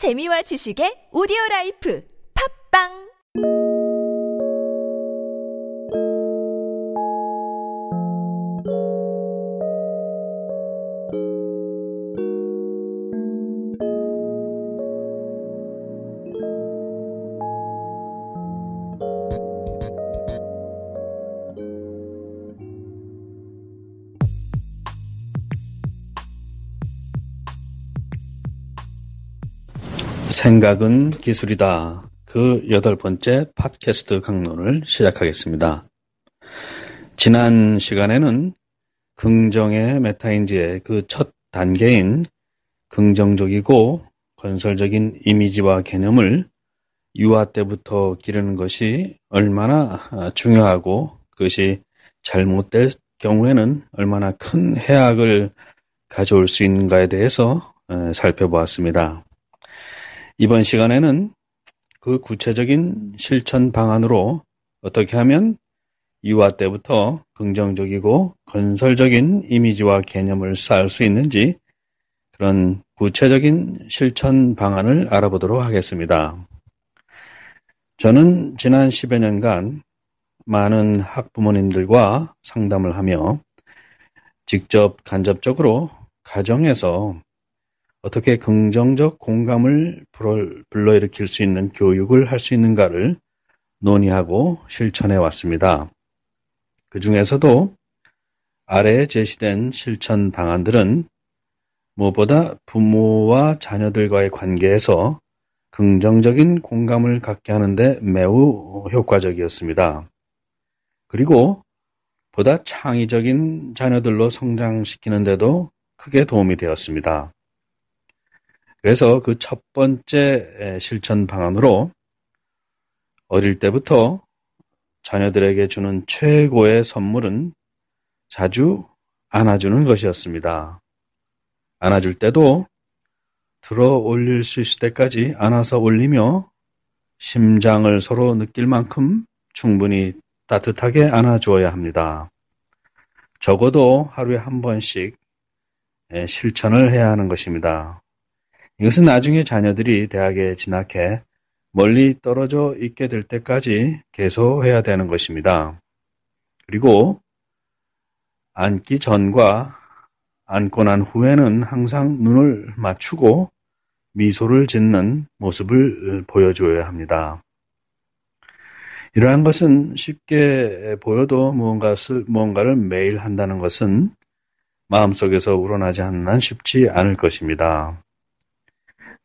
재미와 지식의 오디오 라이프. 팝빵 생각은 기술이다. 그 여덟 번째 팟캐스트 강론을 시작하겠습니다. 지난 시간에는 긍정의 메타인지의 그 첫 단계인 긍정적이고 건설적인 이미지와 개념을 유아 때부터 기르는 것이 얼마나 중요하고 그것이 잘못될 경우에는 얼마나 큰 해악을 가져올 수 있는가에 대해서 살펴보았습니다. 이번 시간에는 그 구체적인 실천 방안으로 어떻게 하면 유아 때부터 긍정적이고 건설적인 이미지와 개념을 쌓을 수 있는지 그런 구체적인 실천 방안을 알아보도록 하겠습니다. 저는 지난 10여 년간 많은 학부모님들과 상담을 하며 직접 간접적으로 가정에서 어떻게 긍정적 공감을 불러일으킬 수 있는 교육을 할 수 있는가를 논의하고 실천해 왔습니다. 그 중에서도 아래에 제시된 실천 방안들은 무엇보다 부모와 자녀들과의 관계에서 긍정적인 공감을 갖게 하는데 매우 효과적이었습니다. 그리고 보다 창의적인 자녀들로 성장시키는데도 크게 도움이 되었습니다. 그래서 그 첫 번째 실천 방안으로 어릴 때부터 자녀들에게 주는 최고의 선물은 자주 안아주는 것이었습니다. 안아줄 때도 들어 올릴 수 있을 때까지 안아서 올리며 심장을 서로 느낄 만큼 충분히 따뜻하게 안아주어야 합니다. 적어도 하루에 한 번씩 실천을 해야 하는 것입니다. 이것은 나중에 자녀들이 대학에 진학해 멀리 떨어져 있게 될 때까지 계속 해야 되는 것입니다. 그리고 앉기 전과 앉고 난 후에는 항상 눈을 맞추고 미소를 짓는 모습을 보여줘야 합니다. 이러한 것은 쉽게 보여도 무언가를, 무언가를 매일 한다는 것은 마음속에서 우러나지 않는 한 쉽지 않을 것입니다.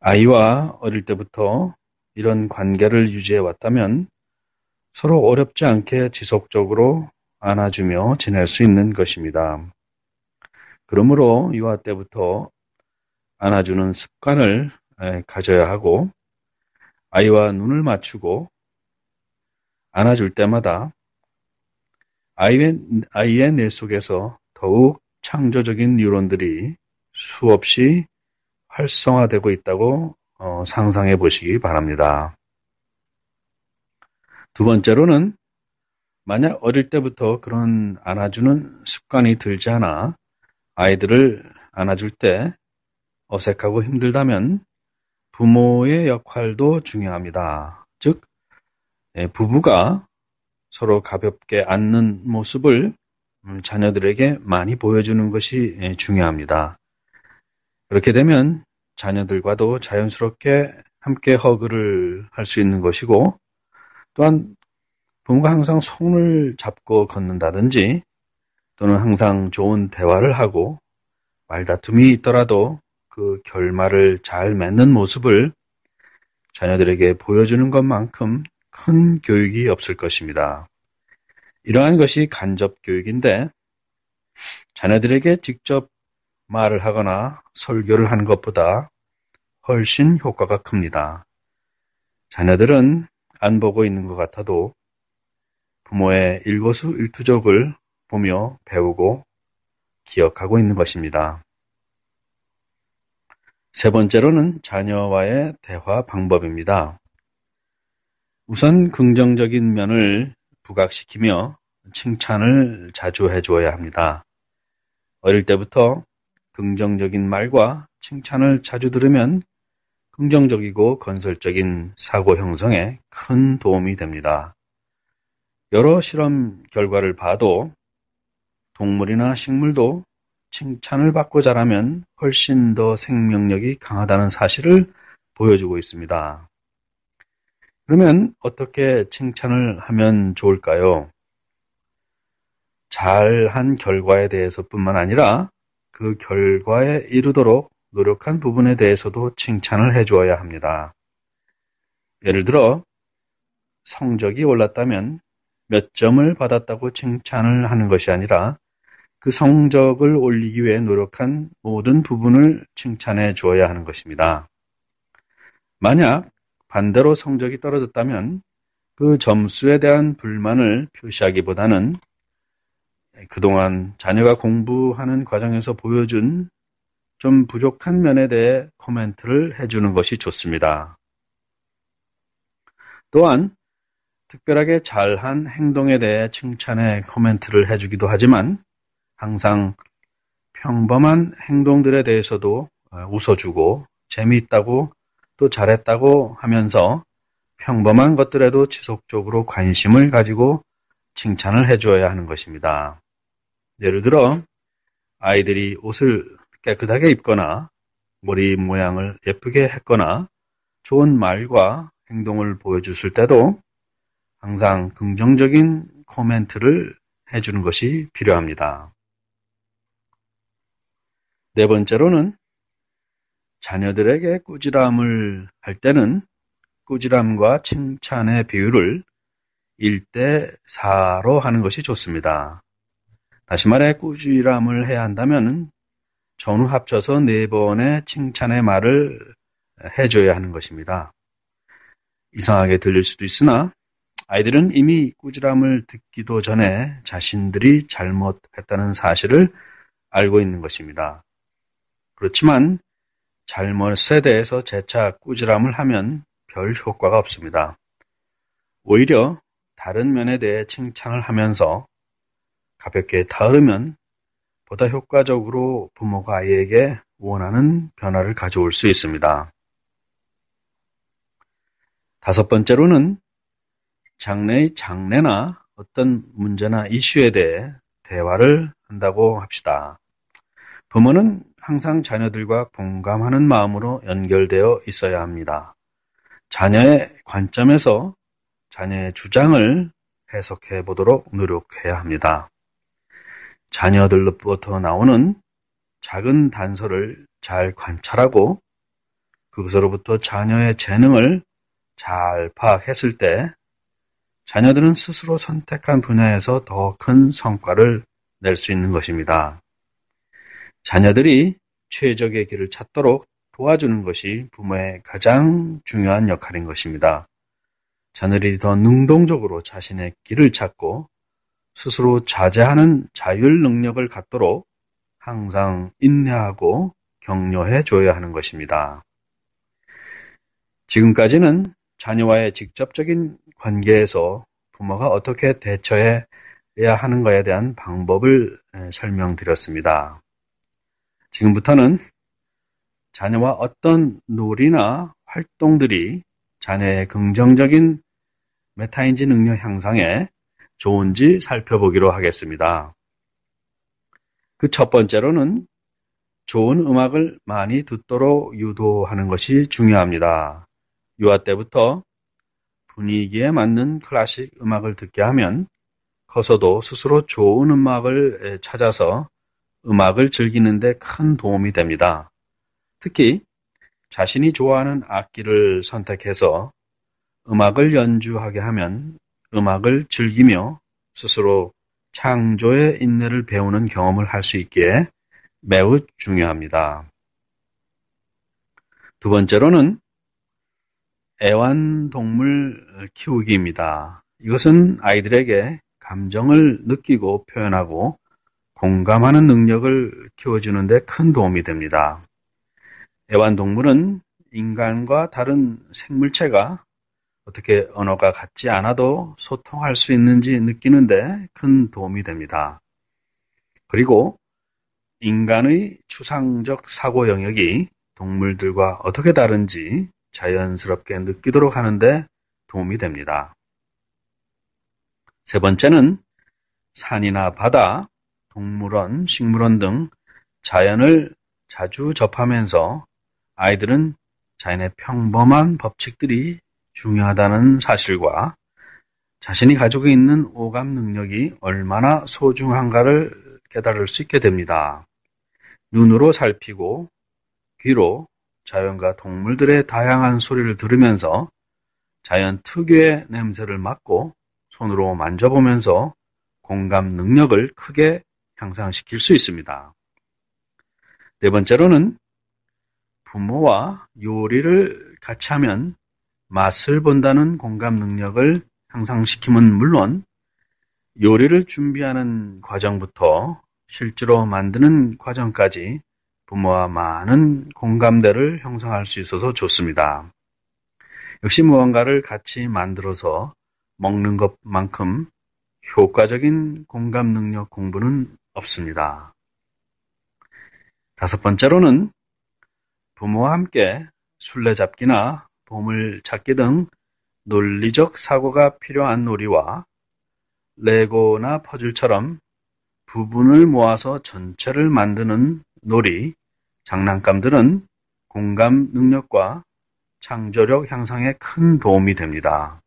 아이와 어릴 때부터 이런 관계를 유지해 왔다면 서로 어렵지 않게 지속적으로 안아주며 지낼 수 있는 것입니다. 그러므로 유아 때부터 안아주는 습관을 가져야 하고 아이와 눈을 맞추고 안아줄 때마다 아이의, 아이의 뇌 속에서 더욱 창조적인 뉴런들이 수없이 활성화되고 있다고 어, 상상해 보시기 바랍니다. 두 번째로는 만약 어릴 때부터 그런 안아주는 습관이 들지 않아 아이들을 안아줄 때 어색하고 힘들다면 부모의 역할도 중요합니다. 즉, 예, 부부가 서로 가볍게 안는 모습을 음, 자녀들에게 많이 보여주는 것이 예, 중요합니다. 그렇게 되면 자녀들과도 자연스럽게 함께 허그를 할 수 있는 것이고 또한 부모가 항상 손을 잡고 걷는다든지 또는 항상 좋은 대화를 하고 말다툼이 있더라도 그 결말을 잘 맺는 모습을 자녀들에게 보여주는 것만큼 큰 교육이 없을 것입니다. 이러한 것이 간접 교육인데 자녀들에게 직접 말을 하거나 설교를 하는 것보다 훨씬 효과가 큽니다. 자녀들은 안 보고 있는 것 같아도 부모의 일거수 일투족을 보며 배우고 기억하고 있는 것입니다. 세 번째로는 자녀와의 대화 방법입니다. 우선 긍정적인 면을 부각시키며 칭찬을 자주 해주어야 합니다. 어릴 때부터 긍정적인 말과 칭찬을 자주 들으면 긍정적이고 건설적인 사고 형성에 큰 도움이 됩니다. 여러 실험 결과를 봐도 동물이나 식물도 칭찬을 받고 자라면 훨씬 더 생명력이 강하다는 사실을 보여주고 있습니다. 그러면 어떻게 칭찬을 하면 좋을까요? 잘한 결과에 대해서뿐만 아니라 그 결과에 이르도록 노력한 부분에 대해서도 칭찬을 해주어야 합니다. 예를 들어 성적이 올랐다면 몇 점을 받았다고 칭찬을 하는 것이 아니라 그 성적을 올리기 위해 노력한 모든 부분을 칭찬해 주어야 하는 것입니다. 만약 반대로 성적이 떨어졌다면 그 점수에 대한 불만을 표시하기보다는 그동안 자녀가 공부하는 과정에서 보여준 좀 부족한 면에 대해 코멘트를 해주는 것이 좋습니다. 또한 특별하게 잘한 행동에 대해 칭찬의 코멘트를 해주기도 하지만 항상 평범한 행동들에 대해서도 웃어주고 재미있다고 또 잘했다고 하면서 평범한 것들에도 지속적으로 관심을 가지고 칭찬을 해주어야 하는 것입니다. 예를 들어 아이들이 옷을 깨끗하게 입거나 머리 모양을 예쁘게 했거나 좋은 말과 행동을 보여줬을 때도 항상 긍정적인 코멘트를 해주는 것이 필요합니다. 네 번째로는 자녀들에게 꾸지람을 할 때는 꾸지람과 칭찬의 비율을 1대 4로 하는 것이 좋습니다. 다시 말해 꾸지람을 해야 한다면 전후 합쳐서 네 번의 칭찬의 말을 해줘야 하는 것입니다. 이상하게 들릴 수도 있으나 아이들은 이미 꾸지람을 듣기도 전에 자신들이 잘못했다는 사실을 알고 있는 것입니다. 그렇지만 잘못에 대해서 재차 꾸지람을 하면 별 효과가 없습니다. 오히려 다른 면에 대해 칭찬을 하면서 가볍게 다루면 보다 효과적으로 부모가 아이에게 원하는 변화를 가져올 수 있습니다. 다섯 번째로는 장래의 장래나 어떤 문제나 이슈에 대해 대화를 한다고 합시다. 부모는 항상 자녀들과 공감하는 마음으로 연결되어 있어야 합니다. 자녀의 관점에서 자녀의 주장을 해석해 보도록 노력해야 합니다. 자녀들로부터 나오는 작은 단서를 잘 관찰하고 그것으로부터 자녀의 재능을 잘 파악했을 때 자녀들은 스스로 선택한 분야에서 더 큰 성과를 낼 수 있는 것입니다. 자녀들이 최적의 길을 찾도록 도와주는 것이 부모의 가장 중요한 역할인 것입니다. 자녀들이 더 능동적으로 자신의 길을 찾고 스스로 자제하는 자율 능력을 갖도록 항상 인내하고 격려해 줘야 하는 것입니다. 지금까지는 자녀와의 직접적인 관계에서 부모가 어떻게 대처해야 하는 것에 대한 방법을 설명드렸습니다. 지금부터는 자녀와 어떤 놀이나 활동들이 자녀의 긍정적인 메타인지 능력 향상에 좋은지 살펴보기로 하겠습니다. 그 첫 번째로는 좋은 음악을 많이 듣도록 유도하는 것이 중요합니다. 유아 때부터 분위기에 맞는 클래식 음악을 듣게 하면 커서도 스스로 좋은 음악을 찾아서 음악을 즐기는데 큰 도움이 됩니다. 특히 자신이 좋아하는 악기를 선택해서 음악을 연주하게 하면 음악을 즐기며 스스로 창조의 인내를 배우는 경험을 할 수 있기에 매우 중요합니다. 두 번째로는 애완동물 키우기입니다. 이것은 아이들에게 감정을 느끼고 표현하고 공감하는 능력을 키워주는데 큰 도움이 됩니다. 애완동물은 인간과 다른 생물체가 어떻게 언어가 같지 않아도 소통할 수 있는지 느끼는데 큰 도움이 됩니다. 그리고 인간의 추상적 사고 영역이 동물들과 어떻게 다른지 자연스럽게 느끼도록 하는데 도움이 됩니다. 세 번째는 산이나 바다, 동물원, 식물원 등 자연을 자주 접하면서 아이들은 자연의 평범한 법칙들이 중요하다는 사실과 자신이 가지고 있는 오감 능력이 얼마나 소중한가를 깨달을 수 있게 됩니다. 눈으로 살피고 귀로 자연과 동물들의 다양한 소리를 들으면서 자연 특유의 냄새를 맡고 손으로 만져보면서 공감 능력을 크게 향상시킬 수 있습니다. 네 번째로는 부모와 요리를 같이 하면 맛을 본다는 공감 능력을 향상시킴은 물론 요리를 준비하는 과정부터 실제로 만드는 과정까지 부모와 많은 공감대를 형성할 수 있어서 좋습니다. 역시 무언가를 같이 만들어서 먹는 것만큼 효과적인 공감 능력 공부는 없습니다. 다섯 번째로는 부모와 함께 술래잡기나 보물 찾기 등 논리적 사고가 필요한 놀이와 레고나 퍼즐처럼 부분을 모아서 전체를 만드는 놀이, 장난감들은 공감 능력과 창조력 향상에 큰 도움이 됩니다.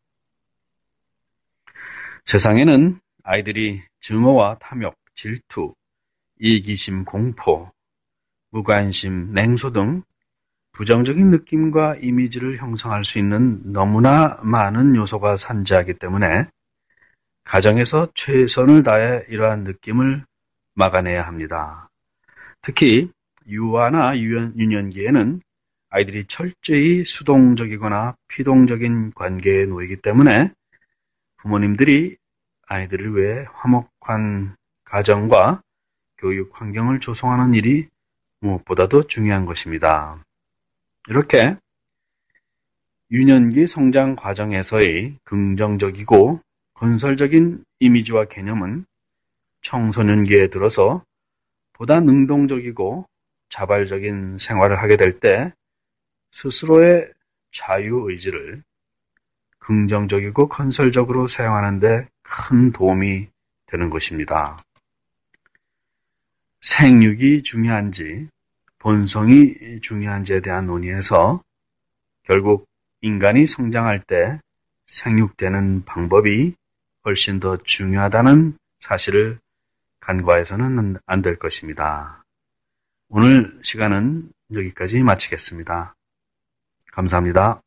세상에는 아이들이 증오와 탐욕, 질투, 이기심, 공포, 무관심, 냉소 등 부정적인 느낌과 이미지를 형성할 수 있는 너무나 많은 요소가 산재하기 때문에 가정에서 최선을 다해 이러한 느낌을 막아내야 합니다. 특히 유아나 유년, 기에는 아이들이 철저히 수동적이거나 피동적인 관계에 놓이기 때문에 부모님들이 아이들을 위해 화목한 가정과 교육 환경을 조성하는 일이 무엇보다도 중요한 것입니다. 이렇게 유년기 성장 과정에서의 긍정적이고 건설적인 이미지와 개념은 청소년기에 들어서 보다 능동적이고 자발적인 생활을 하게 될 때 스스로의 자유의지를 긍정적이고 건설적으로 사용하는데 큰 도움이 되는 것입니다. 생육이 중요한지 본성이 중요한지에 대한 논의에서 결국 인간이 성장할 때 생육되는 방법이 훨씬 더 중요하다는 사실을 간과해서는 안 될 것입니다. 오늘 시간은 여기까지 마치겠습니다. 감사합니다.